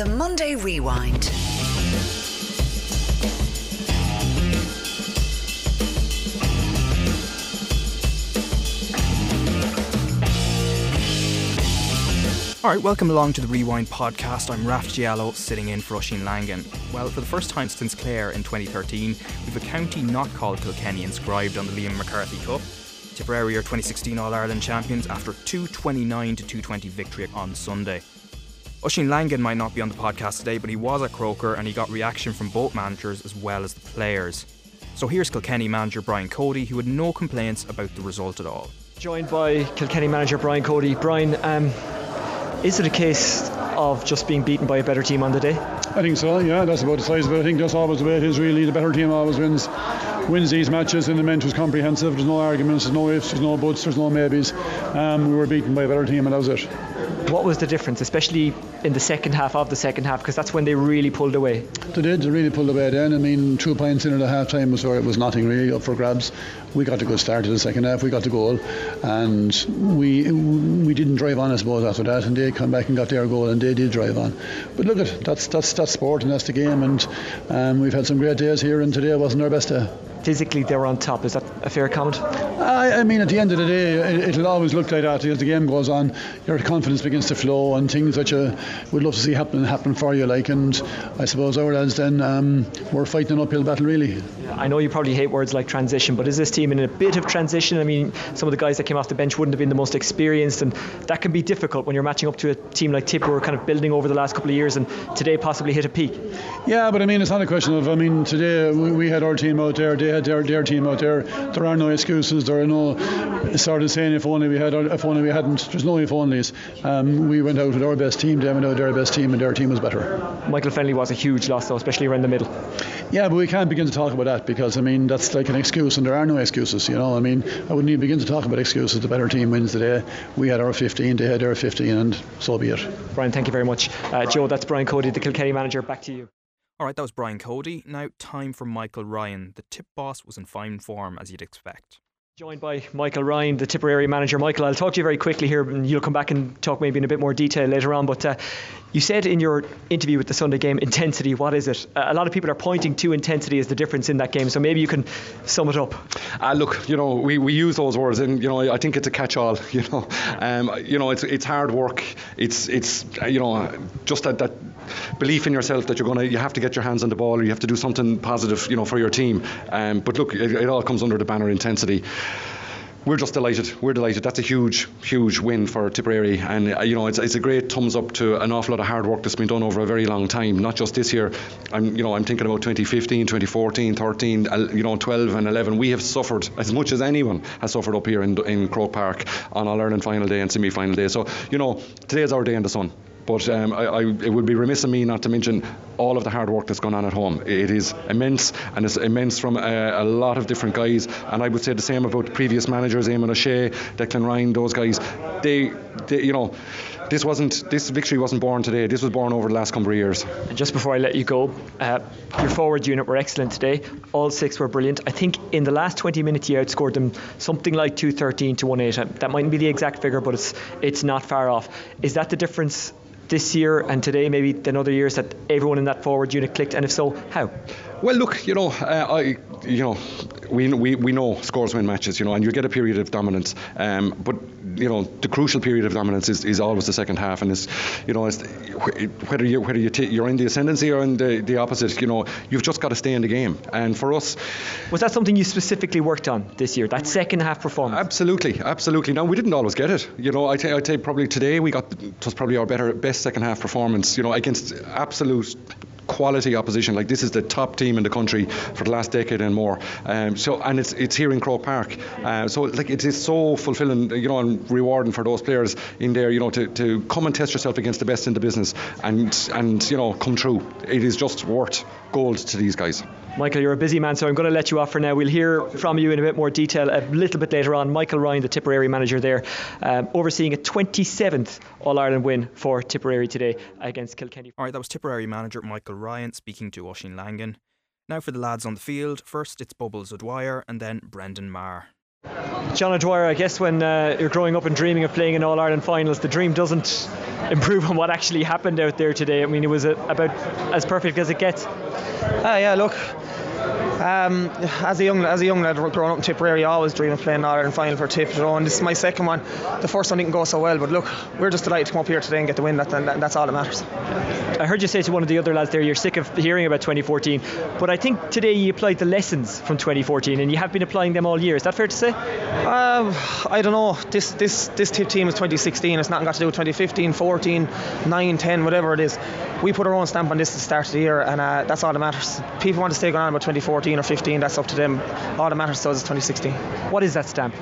The Monday Rewind. All right, welcome along to the Rewind podcast. I'm Raf Diallo, sitting in for Oisin Langan. Well, for the first time since Clare in 2013, we've a county not called Kilkenny inscribed on the Liam McCarthy Cup. Tipperary are 2016 All Ireland champions after 229 to 220 victory on Sunday. Oisin Langan might not be on the podcast today, but he was at Croker and he got reaction from both managers as well as the players. So here's Kilkenny manager Brian Cody, who had no complaints about the result at all. Joined by Kilkenny manager Brian Cody. Brian, um, is it a case of just being beaten by a better team on the day? I think so, yeah, that's about the size of it. I think that's always the way it is, really. The better team always wins wins these matches, and the meant was comprehensive. There's no arguments, there's no ifs, there's no buts, there's no maybes. Um, we were beaten by a better team, and that was it. What was the difference, especially in the second half of the second half, because that's when they really pulled away? They did, they really pulled away then. I mean, two points in at the half time was where it was nothing really up for grabs. We got a good start in the second half, we got the goal, and we we didn't drive on, I suppose, after that, and they come back and got their goal, and they did drive on. But look at that's that's that's sport, and that's the game, and um, we've had some great days here, and today wasn't our best day physically they're on top. Is that a fair comment? I, I mean, at the end of the day, it, will always look like that as the game goes on. Your confidence begins to flow, and things that you would love to see happen happen for you. Like, and I suppose our lads then um, we're fighting an uphill battle, really. I know you probably hate words like transition, but is this team in a bit of transition? I mean, some of the guys that came off the bench wouldn't have been the most experienced, and that can be difficult when you're matching up to a team like Tip, who are kind of building over the last couple of years, and today possibly hit a peak. Yeah, but I mean, it's not a question of. I mean, today we, we had our team out there, they had their, their team out there. There are no excuses. There are no sort of saying if only we had, if only we hadn't. There's no if onlys. Um, we went out with our best team. They went out with their best team, and their team was better. Michael Fennelly was a huge loss, though, especially around the middle. Yeah, but we can't begin to talk about that because I mean that's like an excuse, and there are no excuses. You know, I mean, I wouldn't even begin to talk about excuses. The better team wins today. We had our 15, they had their 15, and so be it. Brian, thank you very much. Uh, Joe, that's Brian Cody, the Kilkenny manager. Back to you. All right, that was Brian Cody. Now, time for Michael Ryan. The tip boss was in fine form, as you'd expect. Joined by Michael Ryan, the Tipperary manager. Michael, I'll talk to you very quickly here, and you'll come back and talk maybe in a bit more detail later on. But uh, you said in your interview with the Sunday game, intensity. What is it? Uh, a lot of people are pointing to intensity as the difference in that game. So maybe you can sum it up. Uh, look, you know, we, we use those words, and you know, I think it's a catch-all. You know, um, you know, it's it's hard work. It's it's you know, just that that belief in yourself that you're to you have to get your hands on the ball or you have to do something positive you know for your team um, but look it, it all comes under the banner intensity we're just delighted. We're delighted. That's a huge, huge win for Tipperary, and uh, you know it's, it's a great thumbs up to an awful lot of hard work that's been done over a very long time. Not just this year. I'm, you know, I'm thinking about 2015, 2014, 13, you know, 12 and 11. We have suffered as much as anyone has suffered up here in in Croke Park on All Ireland final day and semi final day. So you know, today is our day in the sun. But um, I, I, it would be remiss of me not to mention all of the hard work that's gone on at home. It is immense, and it's immense from a, a lot of different guys. And I would say the same about previous managers, Eamon O'Shea, Declan Ryan, those guys. They, they you know this wasn't this victory wasn't born today. This was born over the last couple of years. And just before I let you go, uh, your forward unit were excellent today. All six were brilliant. I think in the last 20 minutes you outscored them something like 213 to 18. That mightn't be the exact figure, but it's it's not far off. Is that the difference this year and today, maybe than other years, that everyone in that forward unit clicked? And if so, how? Well, look, you know, uh, I, you know, we, we we know scores win matches, you know, and you get a period of dominance. Um, but you know, the crucial period of dominance is, is always the second half, and it's, you know, it's, whether you whether you t- you're in the ascendancy or in the, the opposite, you know, you've just got to stay in the game. And for us, was that something you specifically worked on this year? That second half performance? Absolutely, absolutely. Now we didn't always get it. You know, I t- I'd say probably today we got it was probably our better best second half performance. You know, against absolute quality opposition. Like this is the top team in the country for the last decade and more. Um, so and it's it's here in Croke Park. Uh, so like it is so fulfilling, you know, and rewarding for those players in there, you know, to, to come and test yourself against the best in the business and and you know come true. It is just worth gold to these guys. Michael, you're a busy man, so I'm going to let you off for now. We'll hear from you in a bit more detail a little bit later on. Michael Ryan, the Tipperary manager there, um, overseeing a 27th All Ireland win for Tipperary today against Kilkenny. All right, that was Tipperary manager Michael Ryan speaking to Oisin Langan. Now for the lads on the field. First, it's Bubbles O'Dwyer and then Brendan Maher. John O'Dwyer, I guess when uh, you're growing up and dreaming of playing in All Ireland finals, the dream doesn't improve on what actually happened out there today. I mean, it was a, about as perfect as it gets. Ah, yeah, look, um, as a young as a young lad growing up in Tipperary, I always dreamed of playing All Ireland final for Tip. You know, and this is my second one. The first one didn't go so well, but look, we're just delighted to come up here today and get the win. That, that that's all that matters. I heard you say to one of the other lads there, you're sick of hearing about 2014, but I think today you applied the lessons from 2014, and you have been applying them all year. Is that fair to say? Um, I don't know. This this this Tip team is 2016. It's nothing got to do with 2015, 14, 9, 10, whatever it is. We put our own stamp on this at the start of the year, and uh, that's all that matters. People want to stay going on about 2014 or 15. That's up to them. All that matters us is 2016. What is that stamp?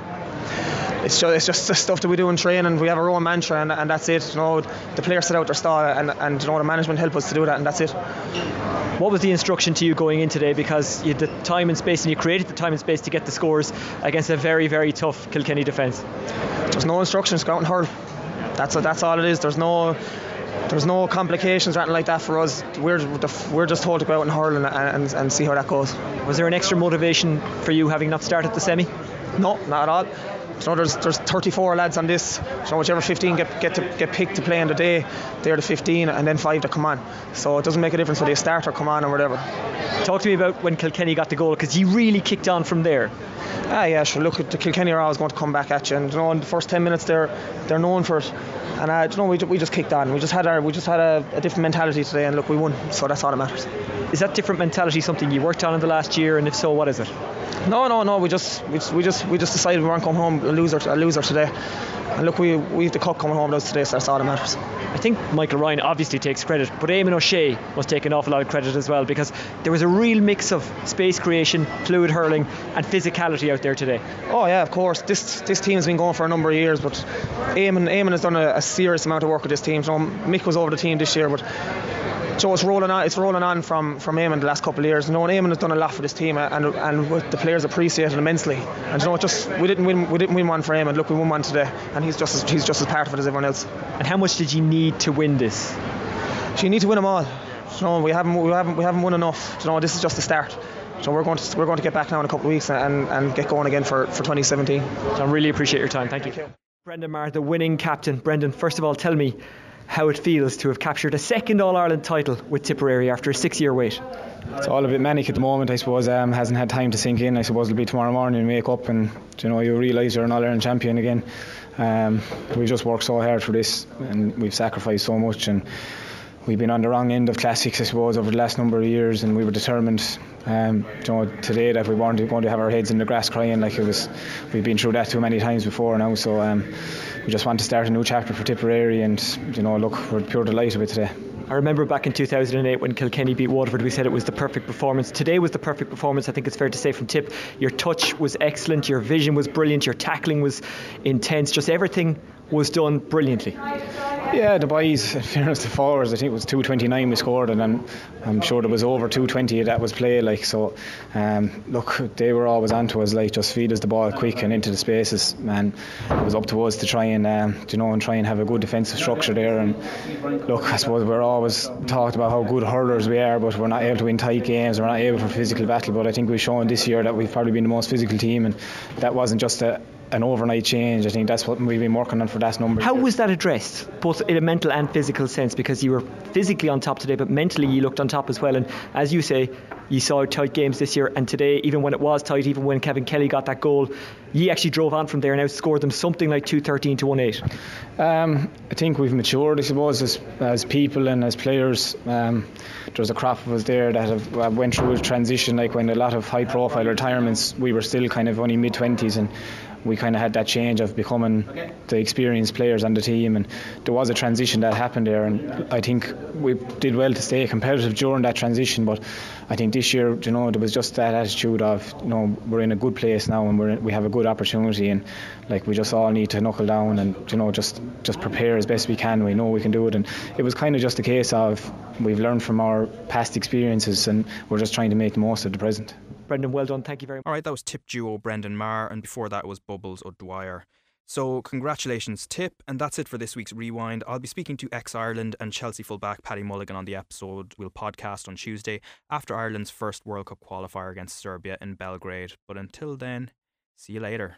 It's just, it's just the stuff that we do in training. And we have our own mantra, and, and that's it. You know, the players set out their style, and, and you know, the management help us to do that, and that's it. What was the instruction to you going in today? Because you had the time and space, and you created the time and space to get the scores against a very, very tough Kilkenny defence. There's no instructions. Go out and hurl. That's that's all it is. There's no there's no complications or anything like that for us. We're we're just told to go out and hurl and, and, and see how that goes. Was there an extra motivation for you having not started the semi? No, not at all. So there's there's 34 lads on this. So whichever 15 get get to get picked to play in the day, they're the 15, and then five that come on. So it doesn't make a difference whether they start or come on or whatever. Talk to me about when Kilkenny got the goal because you really kicked on from there. Ah, yeah, sure. Look, the Kilkenny are always going to come back at you, and you know, in the first 10 minutes, they're they're known for it. And uh, you know, we, we just kicked on. We just had our we just had a, a, different mentality today, and look, we won. So that's all that matters. Is that different mentality something you worked on in the last year? And if so, what is it? No, no, no. We just we just we just, we just decided we weren't coming home a loser a loser today. And look, we we have the cup coming home with us today, so that's all that matters. I think Michael Ryan obviously takes credit, but Eamon O'Shea must take an awful lot of credit as well because there was a real mix of space creation, fluid hurling, and physicality out there today. Oh yeah, of course. This this team has been going for a number of years, but Eamon Eamon has done a, a serious amount of work with this team. So Mick was over the team this year, but so it's rolling on. It's rolling on from from Eamon the last couple of years. You know, and Eamon has done a lot for this team, and and the players appreciate it immensely. And you know, just we didn't win. We didn't win one for Eamon. Look, we won one today, and he's just as, he's just as part of it as everyone else. And how much did you need to win this? So you need to win them all. You know, we haven't we haven't we haven't won enough. You know, this is just the start. So we're going to we're going to get back now in a couple of weeks and, and get going again for, for 2017. So I really appreciate your time. Thank you. Thank you. Brendan Maher, the winning captain. Brendan, first of all, tell me how it feels to have captured a second All Ireland title with Tipperary after a six year wait. It's all a bit manic at the moment, I suppose. Um, hasn't had time to sink in. I suppose it'll be tomorrow morning and wake up and you know you realise you're an All Ireland champion again. Um, we just worked so hard for this and we've sacrificed so much and we've been on the wrong end of classics, I suppose, over the last number of years, and we were determined, um, you know, today that we weren't going to have our heads in the grass crying like it was. We've been through that too many times before now, so um, we just want to start a new chapter for Tipperary, and you know, look, we're pure delighted with today. I remember back in 2008 when Kilkenny beat Waterford, we said it was the perfect performance. Today was the perfect performance, I think it's fair to say, from Tip. Your touch was excellent, your vision was brilliant, your tackling was intense, just everything was done brilliantly. Yeah, the boys, in fairness to forwards, I think it was 229 we scored, and I'm, I'm sure there was over 220 that was play. Like so, um, look, they were always onto us, like just feed us the ball quick and into the spaces, and it was up to us to try and, um, you know, and try and have a good defensive structure there. And look, I suppose we're always talked about how good hurlers we are, but we're not able to win tight games, we're not able for physical battle. But I think we've shown this year that we've probably been the most physical team, and that wasn't just a an overnight change. I think that's what we've been working on for that number. How was that addressed, both in a mental and physical sense? Because you were physically on top today, but mentally you looked on top as well. And as you say, you saw tight games this year, and today, even when it was tight, even when Kevin Kelly got that goal, you actually drove on from there and outscored them something like 213 to 18. Um, I think we've matured, I suppose, as, as people and as players. Um, there's a crop of us there that have uh, went through a transition, like when a lot of high-profile retirements, we were still kind of only mid-20s and we kind of had that change of becoming the experienced players on the team, and there was a transition that happened there, and I think we did well to stay competitive during that transition. But I think this year, you know, there was just that attitude of, you know, we're in a good place now, and we're in, we have a good opportunity, and like we just all need to knuckle down and you know just just prepare as best we can. We know we can do it, and it was kind of just a case of we've learned from our past experiences, and we're just trying to make the most of the present. Brendan, well done. Thank you very much. All right, that was Tip duo Brendan Maher, and before that was Bubbles O'Dwyer. So, congratulations, Tip. And that's it for this week's Rewind. I'll be speaking to ex Ireland and Chelsea fullback Paddy Mulligan on the episode. We'll podcast on Tuesday after Ireland's first World Cup qualifier against Serbia in Belgrade. But until then, see you later.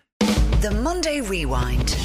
The Monday Rewind.